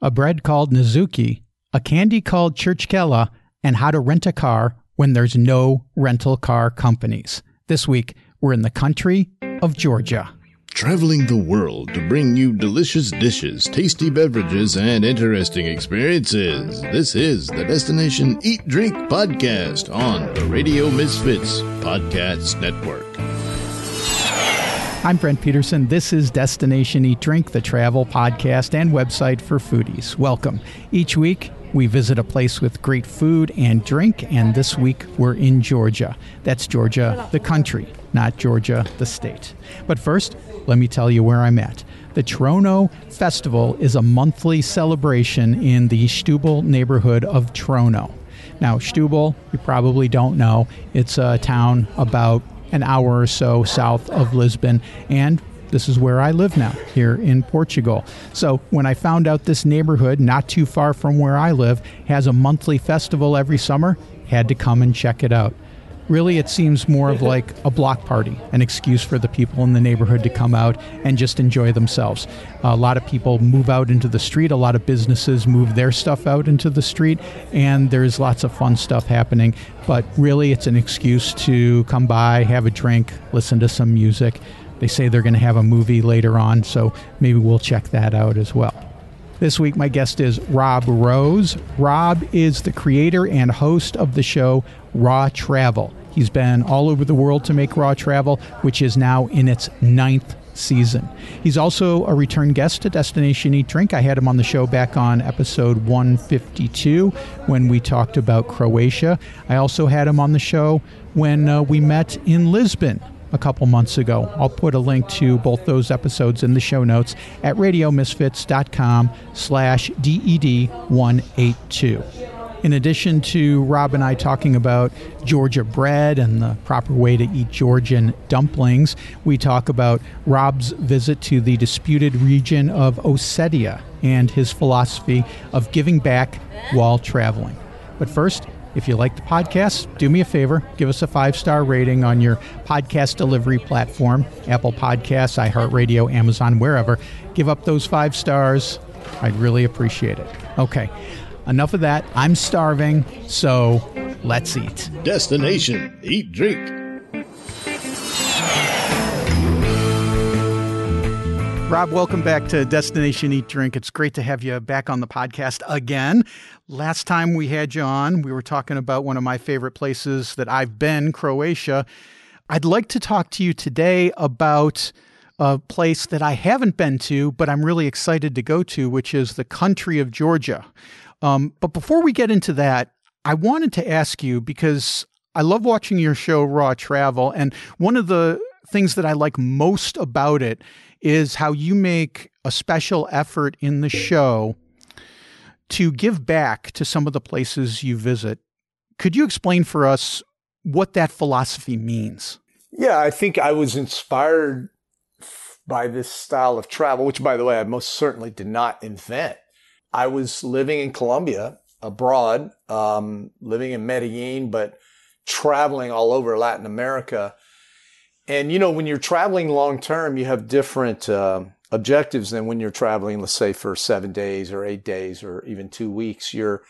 a bread called Nazuki, a candy called Churchkella, and how to rent a car when there's no rental car companies. This week, we're in the country of Georgia. Traveling the world to bring you delicious dishes, tasty beverages, and interesting experiences. This is the Destination Eat Drink Podcast on the Radio Misfits Podcast Network. I'm Brent Peterson. This is Destination Eat Drink, the travel podcast and website for foodies. Welcome. Each week, we visit a place with great food and drink, and this week we're in Georgia. That's Georgia, the country, not Georgia, the state. But first, let me tell you where I'm at. The Troino Festival is a monthly celebration in the Setúbal neighborhood of Troino. Now, Setúbal, you probably don't know, it's a town about an hour or so south of Lisbon, and this is where I live now, here in Portugal. So when I found out this neighborhood, not too far from where I live, has a monthly festival every summer, had to come and check it out. Really, it seems more of like a block party, an excuse for the people in the neighborhood to come out and just enjoy themselves. A lot of people move out into the street, a lot of businesses move their stuff out into the street, and there's lots of fun stuff happening. But really, it's an excuse to come by, have a drink, listen to some music. They say they're going to have a movie later on, so maybe we'll check that out as well. This week, my guest is Rob Rose. Rob is the creator and host of the show Raw Travel. He's been all over the world to make Raw Travel, which is now in its ninth season. He's also a return guest to Destination Eat Drink. I had him on the show back on episode 152 when we talked about Croatia. I also had him on the show when uh, we met in Lisbon a couple months ago. I'll put a link to both those episodes in the show notes at radiomisfits.com slash DED182. In addition to Rob and I talking about Georgia bread and the proper way to eat Georgian dumplings, we talk about Rob's visit to the disputed region of Ossetia and his philosophy of giving back while traveling. But first, if you like the podcast, do me a favor, give us a five star rating on your podcast delivery platform Apple Podcasts, iHeartRadio, Amazon, wherever. Give up those five stars. I'd really appreciate it. Okay, enough of that. I'm starving, so let's eat. Destination Eat Drink. Rob, welcome back to Destination Eat Drink. It's great to have you back on the podcast again. Last time we had you on, we were talking about one of my favorite places that I've been, Croatia. I'd like to talk to you today about a place that I haven't been to, but I'm really excited to go to, which is the country of Georgia. Um, but before we get into that, I wanted to ask you because I love watching your show, Raw Travel. And one of the things that I like most about it is how you make a special effort in the show to give back to some of the places you visit. Could you explain for us what that philosophy means? Yeah, I think I was inspired by this style of travel, which, by the way, I most certainly did not invent. I was living in Colombia abroad, um, living in Medellin, but traveling all over Latin America and you know, when you're traveling long term, you have different uh, objectives than when you're traveling, let's say, for seven days or eight days or even two weeks. You're,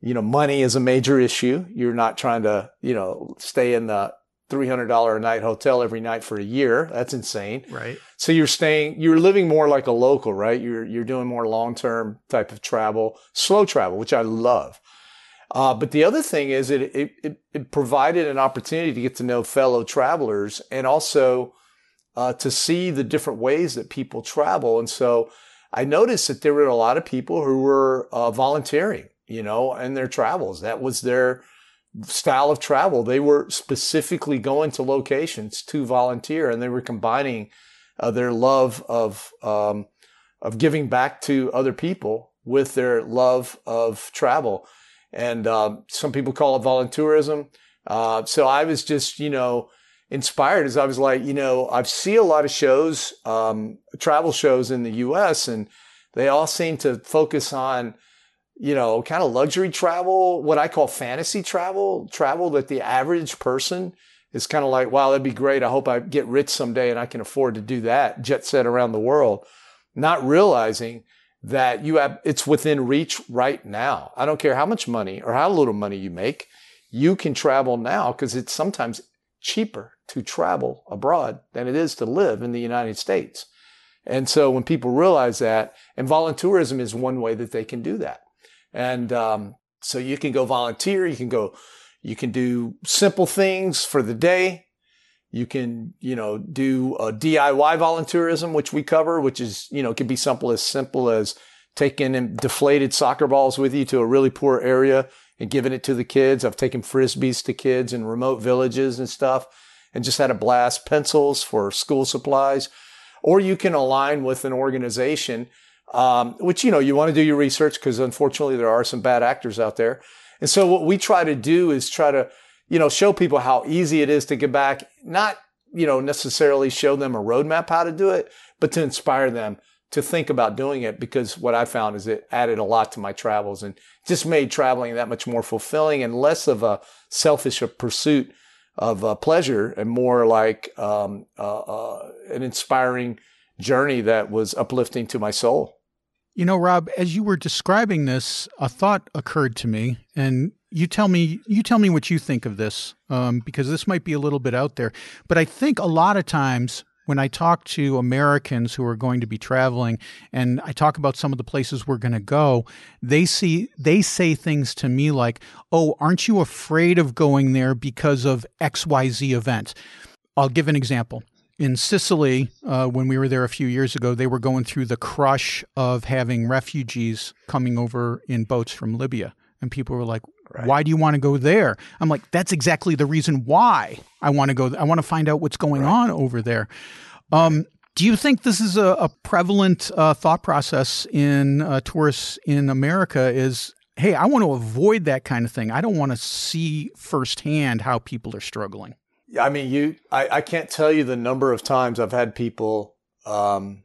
you know, money is a major issue. You're not trying to, you know, stay in the $300 a night hotel every night for a year. That's insane. Right. So you're staying, you're living more like a local, right? You're, you're doing more long term type of travel, slow travel, which I love. Uh, but the other thing is it, it, it, provided an opportunity to get to know fellow travelers and also uh, to see the different ways that people travel. And so I noticed that there were a lot of people who were uh, volunteering, you know, in their travels. That was their style of travel. They were specifically going to locations to volunteer and they were combining uh, their love of, um, of giving back to other people with their love of travel and um, some people call it volunteerism. Uh, so I was just, you know, inspired as I was like, you know, I see a lot of shows, um, travel shows in the U.S., and they all seem to focus on, you know, kind of luxury travel, what I call fantasy travel, travel that the average person is kind of like, wow, that'd be great. I hope I get rich someday and I can afford to do that, jet set around the world, not realizing that you have, it's within reach right now. I don't care how much money or how little money you make, you can travel now because it's sometimes cheaper to travel abroad than it is to live in the United States. And so when people realize that, and volunteerism is one way that they can do that. And um, so you can go volunteer, you can go, you can do simple things for the day. You can, you know, do a DIY volunteerism, which we cover, which is, you know, can be simple as simple as taking deflated soccer balls with you to a really poor area and giving it to the kids. I've taken frisbees to kids in remote villages and stuff and just had a blast. Pencils for school supplies. Or you can align with an organization, um, which, you know, you want to do your research because unfortunately there are some bad actors out there. And so what we try to do is try to you know, show people how easy it is to get back, not, you know, necessarily show them a roadmap how to do it, but to inspire them to think about doing it because what I found is it added a lot to my travels and just made traveling that much more fulfilling and less of a selfish pursuit of uh, pleasure and more like um, uh, uh, an inspiring journey that was uplifting to my soul. You know, Rob, as you were describing this, a thought occurred to me, and you tell me you tell me what you think of this um, because this might be a little bit out there. But i think a lot of times when i talk to americans who are going to be traveling and i talk about some of the places we're going to go they see they say things to me like oh aren't you afraid of going there because of xyz event? I'll give an example. In Sicily, uh, when we were there a few years ago, they were going through the crush of having refugees coming over in boats from Libya. And people were like, Right. Why do you want to go there? I'm like, that's exactly the reason why I want to go. I want to find out what's going right. on over there. Um, do you think this is a, a prevalent uh, thought process in uh, tourists in America? Is hey, I want to avoid that kind of thing. I don't want to see firsthand how people are struggling. I mean, you. I, I can't tell you the number of times I've had people um,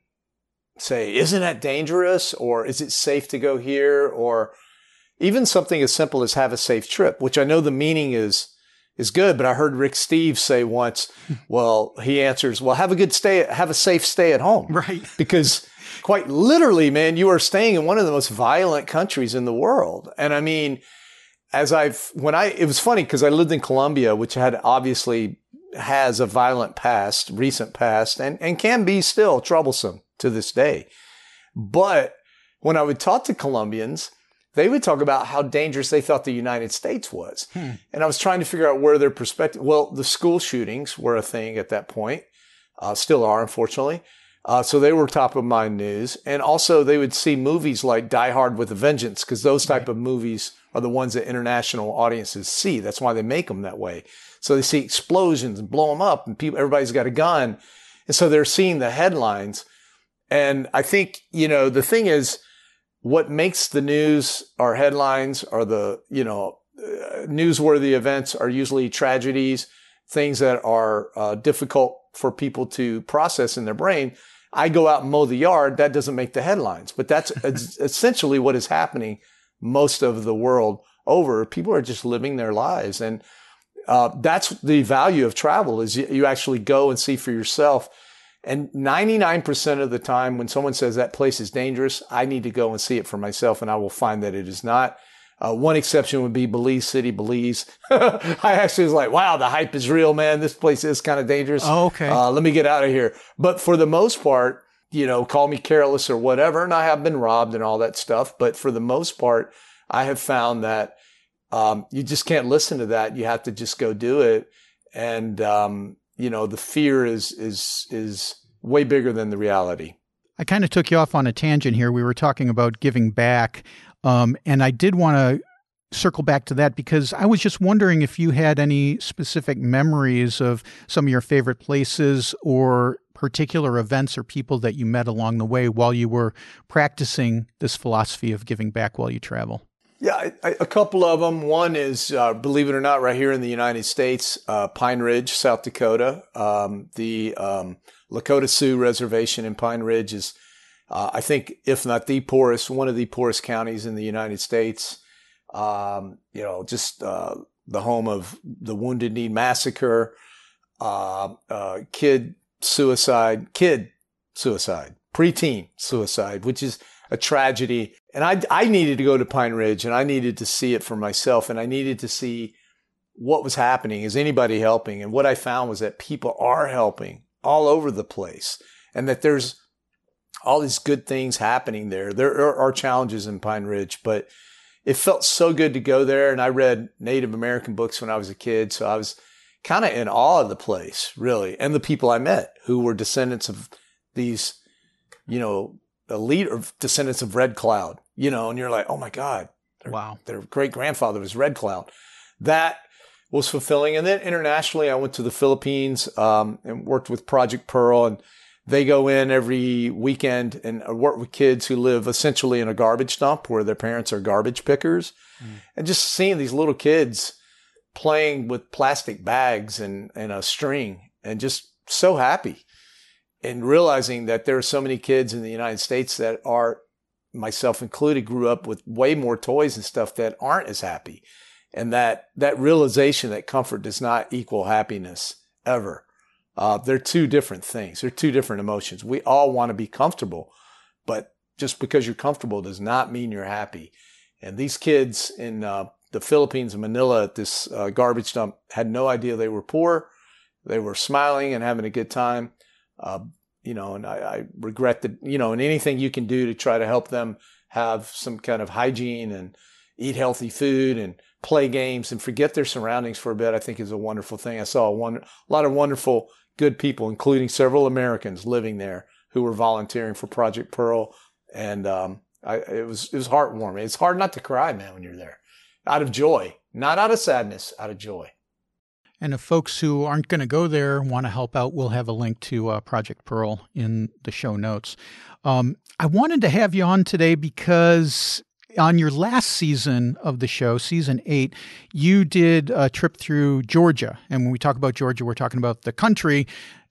say, "Isn't that dangerous?" or "Is it safe to go here?" or even something as simple as have a safe trip, which I know the meaning is is good, but I heard Rick Steves say once, well, he answers, well, have a good stay, have a safe stay at home. Right. Because quite literally, man, you are staying in one of the most violent countries in the world. And I mean, as I've, when I, it was funny because I lived in Colombia, which had obviously has a violent past, recent past, and, and can be still troublesome to this day. But when I would talk to Colombians, they would talk about how dangerous they thought the United States was. Hmm. And I was trying to figure out where their perspective, well, the school shootings were a thing at that point, uh, still are, unfortunately. Uh, so they were top of mind news. And also they would see movies like Die Hard with a Vengeance, because those type right. of movies are the ones that international audiences see. That's why they make them that way. So they see explosions and blow them up and people, everybody's got a gun. And so they're seeing the headlines. And I think, you know, the thing is, what makes the news or headlines are the, you know, uh, newsworthy events are usually tragedies, things that are uh, difficult for people to process in their brain. I go out and mow the yard. That doesn't make the headlines, but that's essentially what is happening most of the world over. People are just living their lives. And uh, that's the value of travel is you, you actually go and see for yourself and 99% of the time, when someone says that place is dangerous, I need to go and see it for myself, and I will find that it is not. Uh, one exception would be Belize City, Belize. I actually was like, wow, the hype is real, man. This place is kind of dangerous. Oh, okay. Uh, let me get out of here. But for the most part, you know, call me careless or whatever, and I have been robbed and all that stuff. But for the most part, I have found that um, you just can't listen to that. You have to just go do it. And um, you know, the fear is is is way bigger than the reality. I kind of took you off on a tangent here. We were talking about giving back, um, and I did want to circle back to that because I was just wondering if you had any specific memories of some of your favorite places or particular events or people that you met along the way while you were practicing this philosophy of giving back while you travel. Yeah, a couple of them. One is, uh, believe it or not, right here in the United States, uh, Pine Ridge, South Dakota. Um, the um, Lakota Sioux Reservation in Pine Ridge is, uh, I think, if not the poorest, one of the poorest counties in the United States. Um, you know, just uh, the home of the Wounded Knee Massacre, uh, uh, kid suicide, kid suicide, preteen suicide, which is a tragedy. And I, I needed to go to Pine Ridge and I needed to see it for myself. And I needed to see what was happening. Is anybody helping? And what I found was that people are helping all over the place and that there's all these good things happening there. There are challenges in Pine Ridge, but it felt so good to go there. And I read Native American books when I was a kid. So I was kind of in awe of the place, really, and the people I met who were descendants of these, you know, elite or descendants of Red Cloud, you know, and you're like, oh my God. Their, wow. Their great grandfather was Red Cloud. That was fulfilling. And then internationally, I went to the Philippines um, and worked with Project Pearl. And they go in every weekend and work with kids who live essentially in a garbage dump where their parents are garbage pickers. Mm. And just seeing these little kids playing with plastic bags and, and a string and just so happy and realizing that there are so many kids in the United States that are, myself included, grew up with way more toys and stuff that aren't as happy. And that, that realization that comfort does not equal happiness ever. Uh, they're two different things. They're two different emotions. We all want to be comfortable, but just because you're comfortable does not mean you're happy. And these kids in uh, the Philippines and Manila at this uh, garbage dump had no idea they were poor. They were smiling and having a good time. Uh, you know, and I, I, regret that, you know, and anything you can do to try to help them have some kind of hygiene and eat healthy food and play games and forget their surroundings for a bit, I think is a wonderful thing. I saw a, one, a lot of wonderful, good people, including several Americans living there who were volunteering for Project Pearl. And, um, I, it was, it was heartwarming. It's hard not to cry, man, when you're there out of joy, not out of sadness, out of joy. And if folks who aren't going to go there want to help out, we'll have a link to uh, Project Pearl in the show notes. Um, I wanted to have you on today because on your last season of the show, season eight, you did a trip through Georgia. And when we talk about Georgia, we're talking about the country,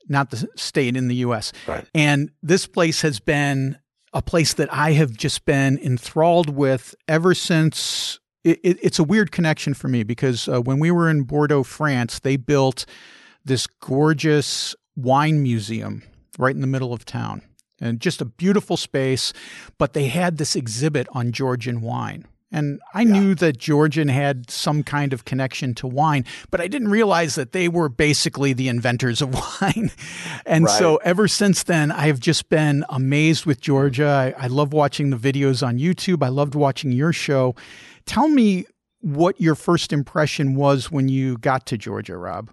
not the state in the U.S. Right. And this place has been a place that I have just been enthralled with ever since it, it, it's a weird connection for me because uh, when we were in Bordeaux, France, they built this gorgeous wine museum right in the middle of town and just a beautiful space. But they had this exhibit on Georgian wine. And I yeah. knew that Georgian had some kind of connection to wine, but I didn't realize that they were basically the inventors of wine. and right. so ever since then, I have just been amazed with Georgia. I, I love watching the videos on YouTube. I loved watching your show. Tell me what your first impression was when you got to Georgia, Rob.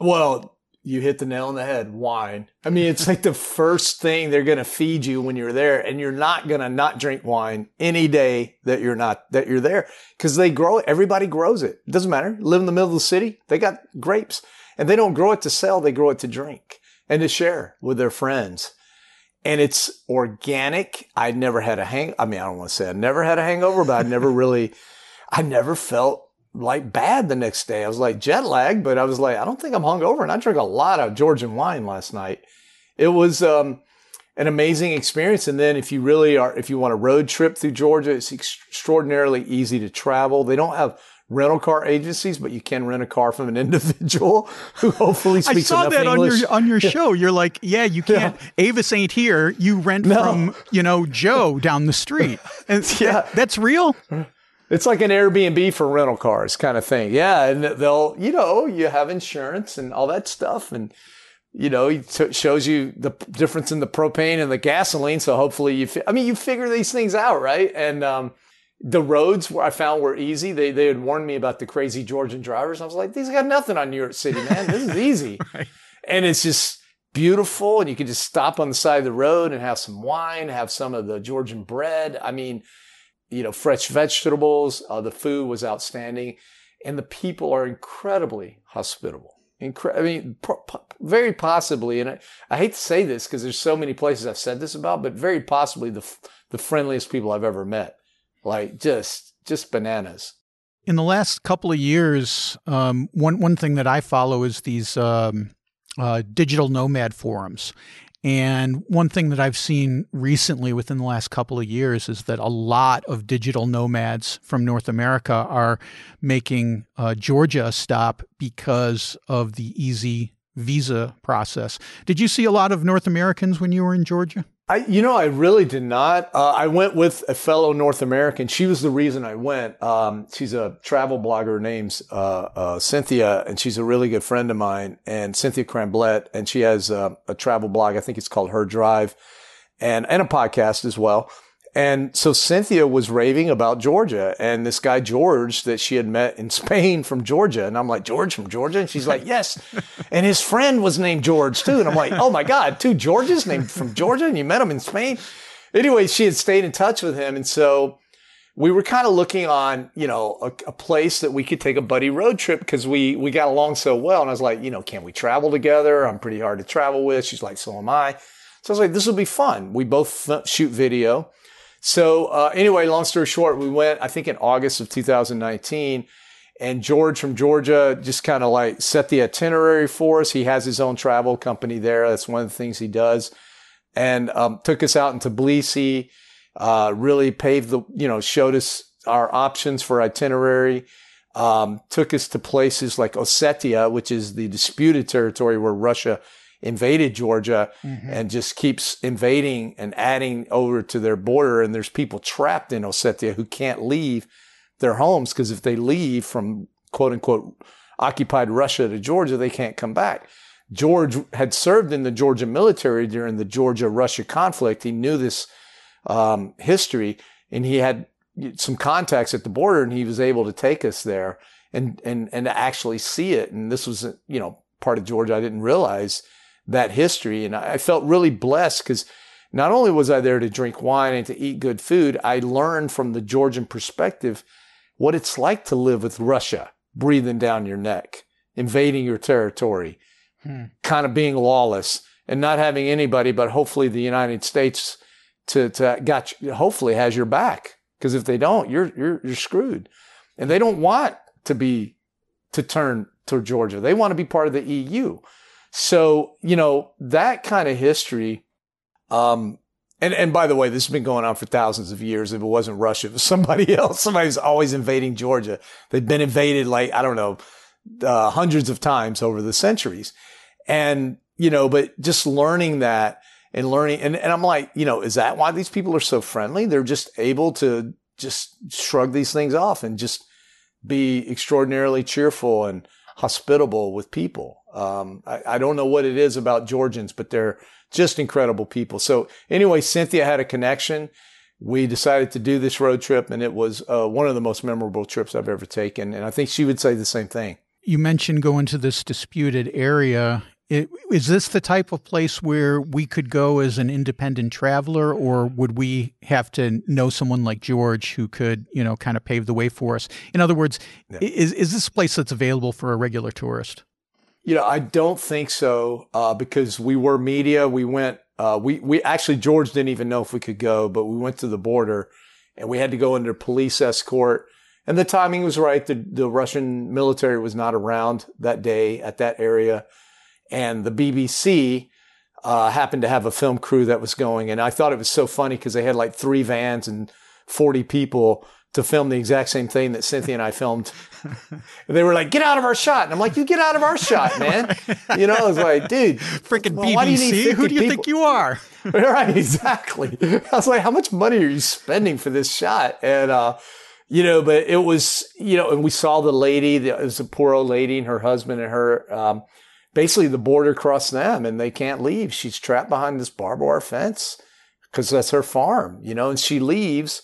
Well, you hit the nail on the head. Wine. I mean, it's like the first thing they're going to feed you when you're there, and you're not going to not drink wine any day that you're not that you're there because they grow it. Everybody grows it. It doesn't matter. Live in the middle of the city. They got grapes, and they don't grow it to sell. They grow it to drink and to share with their friends and it's organic. I never had a hang. I mean, I don't want to say I never had a hangover, but I never really, I never felt like bad the next day. I was like jet lag, but I was like, I don't think I'm hungover. And I drank a lot of Georgian wine last night. It was, um, an amazing experience. And then if you really are, if you want a road trip through Georgia, it's extraordinarily easy to travel. They don't have rental car agencies, but you can rent a car from an individual who hopefully speaks enough English. I saw that on English. your on your show. You're like, yeah, you can't. Yeah. Avis ain't here. You rent no. from you know Joe down the street. And yeah, that's real. It's like an Airbnb for rental cars kind of thing. Yeah, and they'll you know you have insurance and all that stuff and. You know, it shows you the difference in the propane and the gasoline. So hopefully you, fi- I mean, you figure these things out, right? And, um, the roads where I found were easy. They they had warned me about the crazy Georgian drivers. I was like, these got nothing on New York City, man. This is easy, right. and it's just beautiful. And you can just stop on the side of the road and have some wine, have some of the Georgian bread. I mean, you know, fresh vegetables. Uh, the food was outstanding, and the people are incredibly hospitable. Incre- I mean, very possibly, and I, I hate to say this because there's so many places I've said this about, but very possibly the the friendliest people I've ever met like just just bananas. In the last couple of years, um, one one thing that I follow is these um, uh, digital nomad forums. And one thing that I've seen recently within the last couple of years is that a lot of digital nomads from North America are making uh, Georgia a stop because of the easy visa process. Did you see a lot of North Americans when you were in Georgia? I, you know, I really did not. Uh, I went with a fellow North American. She was the reason I went. Um, she's a travel blogger. Her name's uh, uh, Cynthia, and she's a really good friend of mine. And Cynthia Cramblett, and she has a travel blog. I think it's called Her Drive, and and a podcast as well. And so Cynthia was raving about Georgia and this guy George that she had met in Spain from Georgia. And I'm like, George from Georgia? And she's like, yes. And his friend was named George too. And I'm like, oh my God, two Georges named from Georgia and you met him in Spain? Anyway, she had stayed in touch with him. And so we were kind of looking on, you know, a, a place that we could take a buddy road trip because we, we got along so well. And I was like, you know, can we travel together? I'm pretty hard to travel with. She's like, so am I. So I was like, this will be fun. We both shoot video. So uh, anyway, long story short, we went, I think in August of 2019 and George from Georgia just kind of like set the itinerary for us. He has his own travel company there. That's one of the things he does and um, took us out into Tbilisi, uh, really paved the, you know, showed us our options for itinerary. Um, took us to places like Ossetia, which is the disputed territory where Russia invaded Georgia mm-hmm. and just keeps invading and adding over to their border. And there's people trapped in Ossetia who can't leave their homes because if they leave from quote unquote occupied Russia to Georgia, they can't come back. George had served in the Georgia military during the Georgia Russia conflict. He knew this um, history and he had some contacts at the border and he was able to take us there and, and, and to actually see it. And this was, you know, part of Georgia I didn't realize that history. And I felt really blessed because not only was I there to drink wine and to eat good food, I learned from the Georgian perspective what it's like to live with Russia breathing down your neck, invading your territory, hmm. kind of being lawless and not having anybody, but hopefully the United States to, to got you, hopefully has your back. Because if they don't, you're, you're, you're screwed. And they don't want to be, to turn to Georgia. They want to be part of the EU. So, you know, that kind of history, um, and, and by the way, this has been going on for thousands of years. If it wasn't Russia, it was somebody else. Somebody's always invading Georgia. They've been invaded like, I don't know, uh, hundreds of times over the centuries. And, you know, but just learning that and learning, and, and I'm like, you know, is that why these people are so friendly? They're just able to just shrug these things off and just be extraordinarily cheerful and hospitable with people. Um, I, I, don't know what it is about Georgians, but they're just incredible people. So anyway, Cynthia had a connection. We decided to do this road trip, and it was uh, one of the most memorable trips I've ever taken. And I think she would say the same thing. You mentioned going to this disputed area. Is this the type of place where we could go as an independent traveler, or would we have to know someone like George who could, you know, kind of pave the way for us? In other words, yeah. is is this a place that's available for a regular tourist? You know, I don't think so uh, because we were media. We went. Uh, we we actually George didn't even know if we could go, but we went to the border, and we had to go under police escort. And the timing was right. The the Russian military was not around that day at that area, and the BBC uh, happened to have a film crew that was going. And I thought it was so funny because they had like three vans and forty people to film the exact same thing that Cynthia and I filmed. they were like, "Get out of our shot," and I'm like, "You get out of our shot, man." You know, I was like, "Dude, freaking well, BBC, do who do you people? think you are?" right, exactly. I was like, "How much money are you spending for this shot?" And uh, you know, but it was, you know, and we saw the lady. It was a poor old lady and her husband and her. Um, basically, the border crossed them, and they can't leave. She's trapped behind this barbed wire fence because that's her farm, you know, and she leaves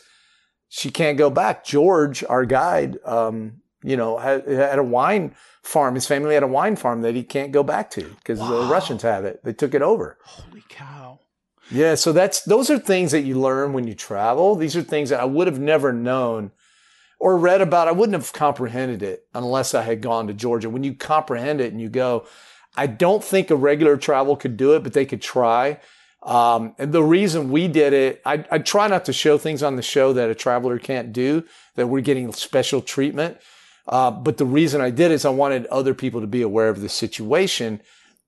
she can't go back. George, our guide, um, you know, had, had, a wine farm. His family had a wine farm that he can't go back to because wow. the Russians have it. They took it over. Holy cow. Yeah. So that's, those are things that you learn when you travel. These are things that I would have never known or read about. I wouldn't have comprehended it unless I had gone to Georgia. When you comprehend it and you go, I don't think a regular travel could do it, but they could try. Um, and the reason we did it, I, I try not to show things on the show that a traveler can't do, that we're getting special treatment. Uh, but the reason I did is I wanted other people to be aware of the situation.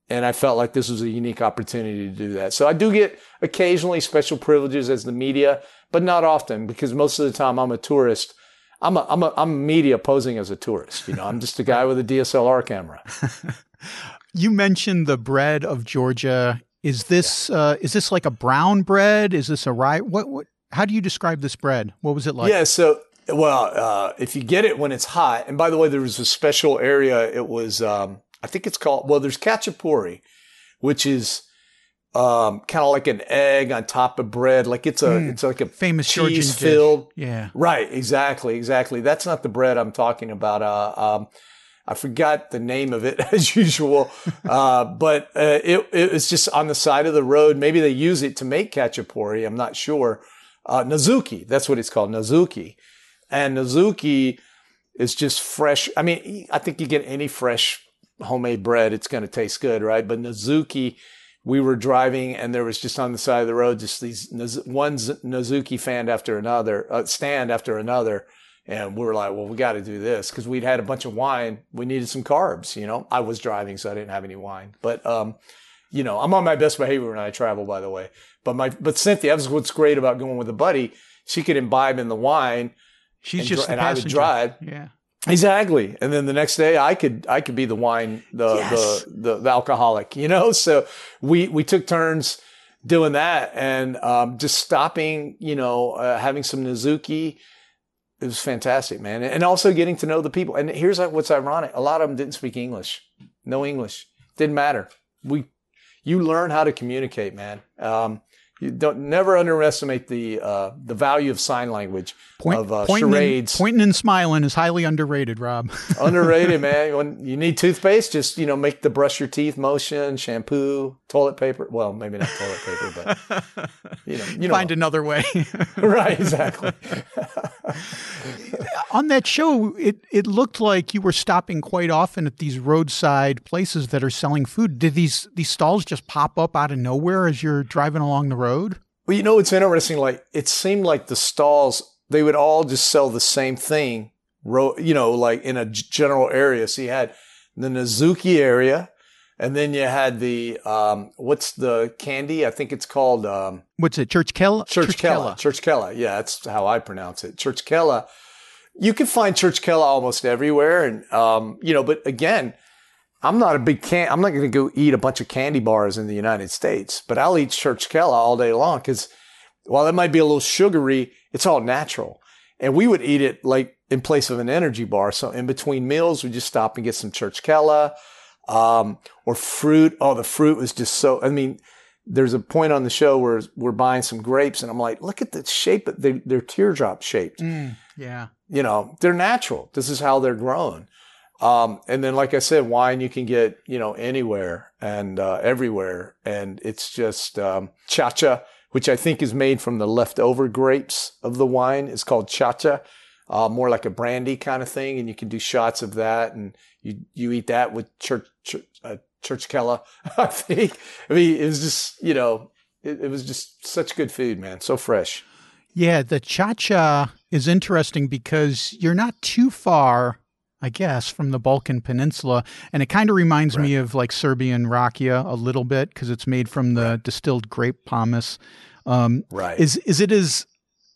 And I felt like this was a unique opportunity to do that. So I do get occasionally special privileges as the media, but not often because most of the time I'm a tourist. I'm a, I'm a, I'm media posing as a tourist. You know, I'm just a guy with a DSLR camera. you mentioned the bread of Georgia Is this uh, is this like a brown bread? Is this a rye? What, what? How do you describe this bread? What was it like? Yeah. So, well, uh, if you get it when it's hot, and by the way, there was a special area. It was, um, I think it's called. Well, there's khachapuri, which is um, kind of like an egg on top of bread. Like it's a, mm, it's like a famous cheese filled. Yeah. Right. Exactly. Exactly. That's not the bread I'm talking about. Uh, um, I forgot the name of it as usual, uh, but uh, it, it was just on the side of the road. Maybe they use it to make khachapuri. I'm not sure. Uh, Nazuki, that's what it's called, Nazuki. And Nazuki is just fresh. I mean, I think you get any fresh homemade bread, it's going to taste good, right? But Nazuki, we were driving and there was just on the side of the road just these one Nazuki fan after another, uh, stand after another and we were like, well, we got to do this because we'd had a bunch of wine. We needed some carbs, you know. I was driving, so I didn't have any wine. But, um, you know, I'm on my best behavior when I travel, by the way. But my, but Cynthia, that's what's great about going with a buddy. She could imbibe in the wine. She's and, just and I would drive. Yeah. Exactly. And then the next day I could, I could be the wine, the, yes. the, the, the, alcoholic, you know? So we, we took turns doing that and, um, just stopping, you know, uh, having some Nazuki, it was fantastic, man. And also getting to know the people. And here's what's ironic. A lot of them didn't speak English. No English. Didn't matter. We, you learn how to communicate, man. Um, you don't never underestimate the uh, the value of sign language Point, of uh, pointing charades. And, pointing and smiling is highly underrated, Rob. underrated, man. When you need toothpaste, just you know make the brush your teeth motion, shampoo, toilet paper. Well, maybe not toilet paper, but you know, you know. find another way. right, exactly. On that show, it it looked like you were stopping quite often at these roadside places that are selling food. Did these these stalls just pop up out of nowhere as you're driving along the road? Well, you know, it's interesting. Like, it seemed like the stalls, they would all just sell the same thing, you know, like in a general area. So you had the Nazuki area, and then you had the, um, what's the candy? I think it's called, um, what's it? Churchkella? Church Kella. Churchkella. Yeah, that's how I pronounce it. Churchkella. You can find Churchkella almost everywhere. And, um, you know, but again, I'm not a big can. I'm not going to go eat a bunch of candy bars in the United States, but I'll eat Churchkella all day long because while it might be a little sugary, it's all natural. And we would eat it like in place of an energy bar. So in between meals, we just stop and get some Churchkella, um, or fruit. Oh, the fruit was just so, I mean, there's a point on the show where we're buying some grapes and I'm like, look at the shape. They, they're teardrop shaped. Mm, yeah. You know, they're natural. This is how they're grown. Um, and then, like I said, wine you can get, you know, anywhere and uh, everywhere. And it's just um, chacha, which I think is made from the leftover grapes of the wine. It's called chacha, uh, more like a brandy kind of thing. And you can do shots of that. And you, you eat that with church, church, uh, Churchkella, I think. I mean, it was just, you know, it, it was just such good food, man. So fresh. Yeah, the chacha is interesting because you're not too far I guess, from the Balkan Peninsula. And it kind of reminds right. me of like Serbian rakia a little bit because it's made from the distilled grape pomace. Um, right. Is, is it as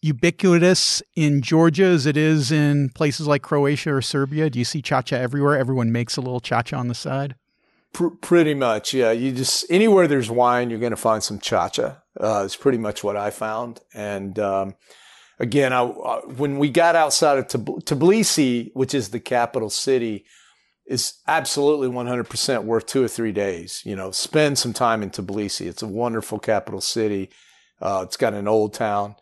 ubiquitous in Georgia as it is in places like Croatia or Serbia? Do you see cha-cha everywhere? Everyone makes a little cha-cha on the side? Pr- pretty much, yeah. You just, anywhere there's wine, you're going to find some cha-cha. Uh, it's pretty much what I found. And, um, again, I, uh, when we got outside of Tbilisi, which is the capital city, is absolutely 100% worth two or three days. You know, spend some time in Tbilisi. It's a wonderful capital city. Uh, it's got an old town.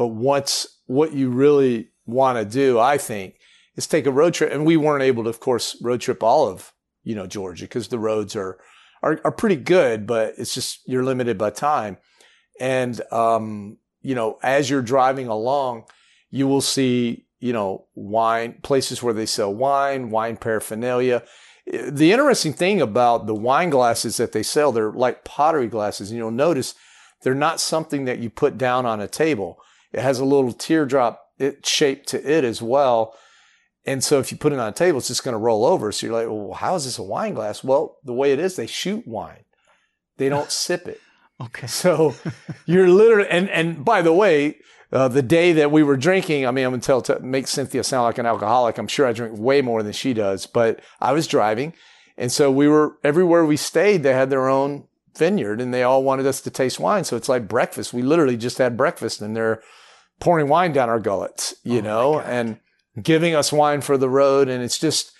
But once what you really want to do, I think, is take a road trip. And we weren't able to, of course, road trip all of, you know, Georgia because the roads are, are, are pretty good, but it's just, you're limited by time. And, um, you know, as you're driving along, you will see, you know, wine, places where they sell wine, wine paraphernalia. The interesting thing about the wine glasses that they sell, they're like pottery glasses. And you'll notice they're not something that you put down on a table. It has a little teardrop it, shape to it as well. And so if you put it on a table, it's just going to roll over. So you're like, well, how is this a wine glass? Well, the way it is, they shoot wine. They don't sip it. Okay. So you're literally, and, and by the way, uh, the day that we were drinking, I mean, I'm going to tell, to make Cynthia sound like an alcoholic. I'm sure I drink way more than she does, but I was driving. And so we were, everywhere we stayed, they had their own vineyard and they all wanted us to taste wine. So it's like breakfast. We literally just had breakfast and they're pouring wine down our gullets, you oh know, and giving us wine for the road. And it's just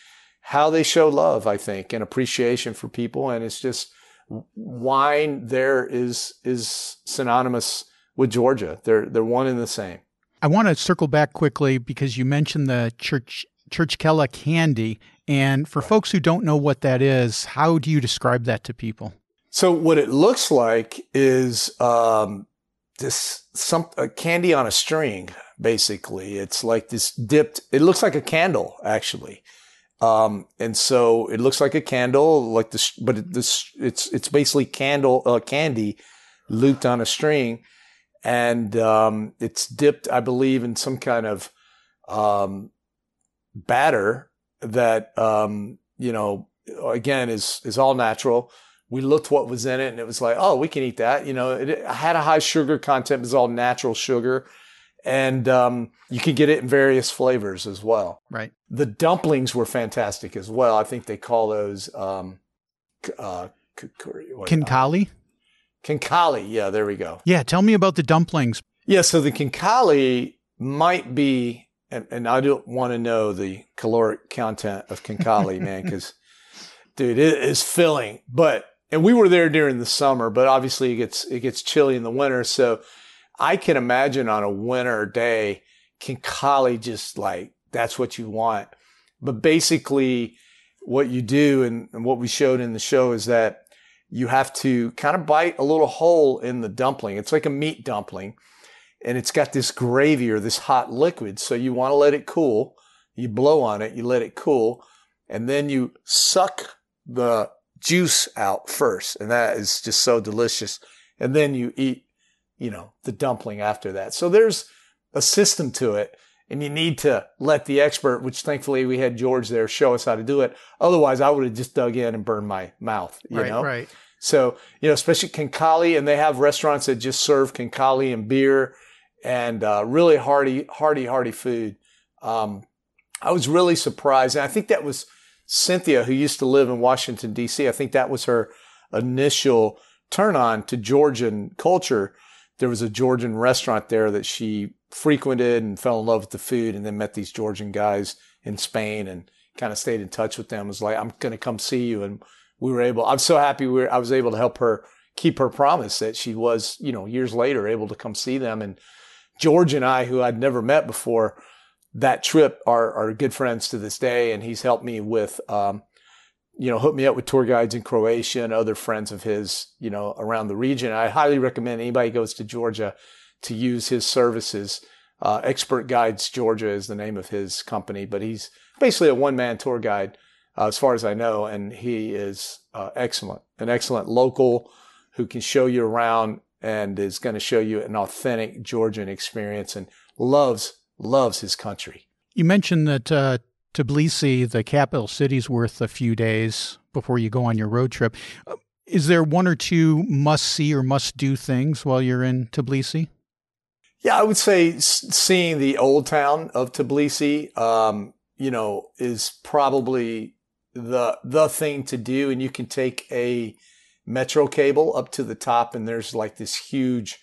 how they show love, I think, and appreciation for people. And it's just wine there is, is synonymous with Georgia. They're, they're one and the same. I want to circle back quickly because you mentioned the church Churchkella candy. And for folks who don't know what that is, how do you describe that to people? So what it looks like is um, this some a candy on a string. Basically, it's like this dipped. It looks like a candle, actually. Um, and so it looks like a candle, like this, but it, this it's it's basically candle uh, candy looped on a string, and um, it's dipped, I believe, in some kind of um, batter that um, you know again is is all natural. We looked what was in it, and it was like, oh, we can eat that. You know, it, had a high sugar content. It was all natural sugar, and um, you can get it in various flavors as well. Right. The dumplings were fantastic as well. I think they call those um, uh, Khinkali. Khinkali. Yeah, there we go. Yeah, tell me about the dumplings. Yeah, so the Khinkali might be and, and I don't want to know the caloric content of Khinkali, man, because dude, it is filling. But and we were there during the summer, but obviously it gets it gets chilly in the winter. So I can imagine on a winter day, Khinkali just like that's what you want. But basically, what you do and, and what we showed in the show is that you have to kind of bite a little hole in the dumpling. It's like a meat dumpling and it's got this gravy or this hot liquid. So you want to let it cool. You blow on it, you let it cool, and then you suck the juice out first. And that is just so delicious. And then you eat, you know, the dumpling after that. So there's a system to it. And you need to let the expert, which thankfully we had George there, show us how to do it. Otherwise, I would have just dug in and burned my mouth. You right, know, right. So you know, especially Khinkali, and they have restaurants that just serve Khinkali and beer and uh, really hearty, hearty, hearty food. Um, I was really surprised. And I think that was Cynthia, who used to live in Washington, D.C. I think that was her initial turn on to Georgian culture. There was a Georgian restaurant there that she frequented and fell in love with the food and then met these Georgian guys in Spain and kind of stayed in touch with them. Was like, I'm going to come see you. And we were able, I'm so happy we were, I was able to help her keep her promise that she was, you know, years later able to come see them. And George and I, who I'd never met before, that trip are, are good friends to this day. And he's helped me with, um, you know, hooked me up with tour guides in Croatia and other friends of his, you know, around the region. I highly recommend anybody goes to Georgia to use his services. Uh, Expert Guides Georgia is the name of his company, but he's basically a one man tour guide, uh, as far as I know. And he is uh, excellent, an excellent local who can show you around and is going to show you an authentic Georgian experience and loves loves his country. You mentioned that uh, Tbilisi, the capital city, is worth a few days before you go on your road trip. Uh, is there one or two must see or must do things while you're in Tbilisi? Yeah, I would say seeing the old town of Tbilisi, um, you know, is probably the the thing to do, and you can take a metro cable up to the top, and there's like this huge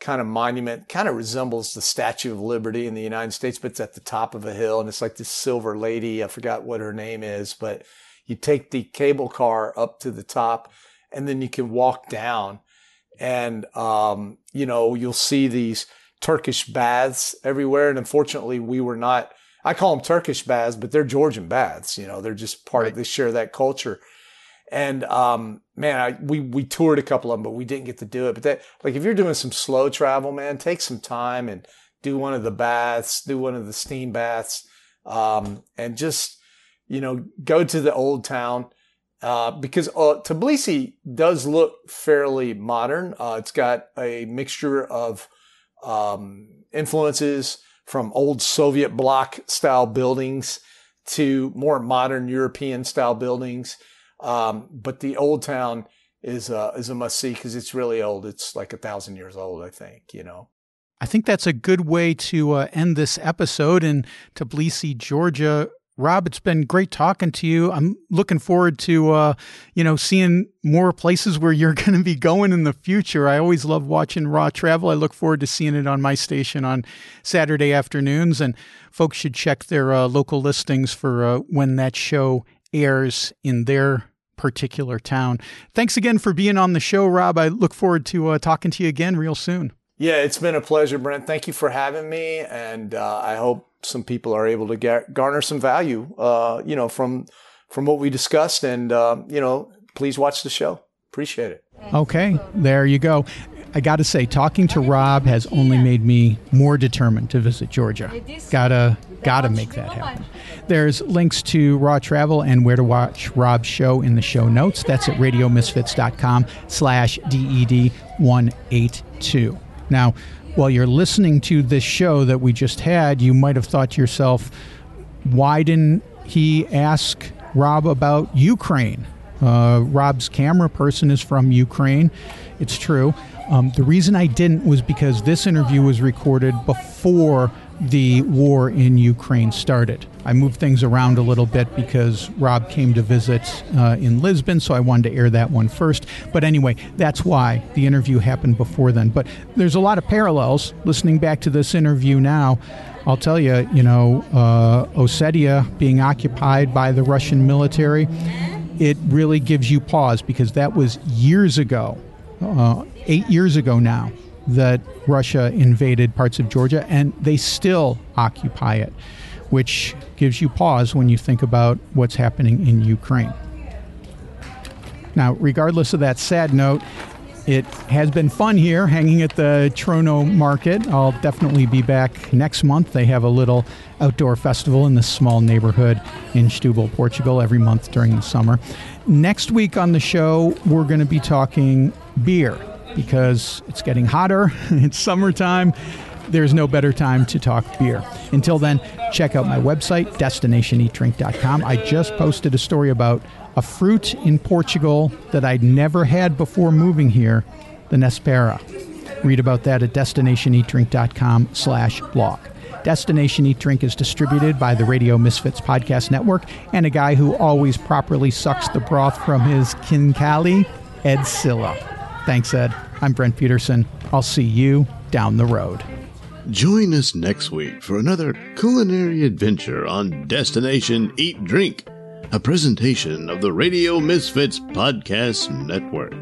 kind of monument, kind of resembles the Statue of Liberty in the United States, but it's at the top of a hill, and it's like this silver lady. I forgot what her name is, but you take the cable car up to the top, and then you can walk down, and um, you know you'll see these Turkish baths everywhere. And unfortunately, we were not. I call them Turkish baths, but they're Georgian baths. You know, they're just part right. of. They share that culture. And um, man, I, we we toured a couple of them, but we didn't get to do it. But that, like, if you're doing some slow travel, man, take some time and do one of the baths, do one of the steam baths, um, and just you know go to the old town uh, because uh, Tbilisi does look fairly modern. Uh, it's got a mixture of um, influences from old Soviet bloc style buildings to more modern European style buildings. Um, but the old town is a, is a must see because it's really old. It's like a thousand years old, I think, you know. I think that's a good way to uh, end this episode in Tbilisi, Georgia. Rob, it's been great talking to you. I'm looking forward to, uh, you know, seeing more places where you're going to be going in the future. I always love watching Raw Travel. I look forward to seeing it on my station on Saturday afternoons. And folks should check their uh, local listings for uh, when that show airs in their particular town. Thanks again for being on the show, Rob. I look forward to uh, talking to you again real soon. Yeah, it's been a pleasure, Brent. Thank you for having me, and uh, I hope some people are able to get, garner some value, uh, you know, from from what we discussed. And uh, you know, please watch the show. Appreciate it. Okay, there you go. I got to say, talking to Rob has only made me more determined to visit Georgia. Gotta, gotta make that happen. There's links to Raw Travel and where to watch Rob's show in the show notes. That's at radiomisfits.com slash DED 182. Now, while you're listening to this show that we just had, you might have thought to yourself, why didn't he ask Rob about Ukraine? Uh, Rob's camera person is from Ukraine. It's true. Um, the reason I didn't was because this interview was recorded before the war in Ukraine started. I moved things around a little bit because Rob came to visit uh, in Lisbon, so I wanted to air that one first. But anyway, that's why the interview happened before then. But there's a lot of parallels. Listening back to this interview now, I'll tell you, you know, uh, Ossetia being occupied by the Russian military, it really gives you pause because that was years ago, uh, eight years ago now that Russia invaded parts of Georgia, and they still occupy it, which gives you pause when you think about what's happening in Ukraine. Now, regardless of that sad note, it has been fun here hanging at the Troino Market. I'll definitely be back next month. They have a little outdoor festival in this small neighborhood in Setúbal, Portugal, every month during the summer. Next week on the show, we're going to be talking beer because it's getting hotter, it's summertime. There's no better time to talk beer. Until then, check out my website, destinationeatdrink.com. I just posted a story about a fruit in Portugal that I'd never had before moving here, the Nespera. Read about that at destinationeatdrink.com slash blog. Destination Eat Drink is distributed by the Radio Misfits Podcast Network and a guy who always properly sucks the broth from his Khinkali, Ed Silla. Thanks, Ed. I'm Brent Peterson. I'll see you down the road. Join us next week for another culinary adventure on Destination Eat Drink, a presentation of the Radio Misfits Podcast Network.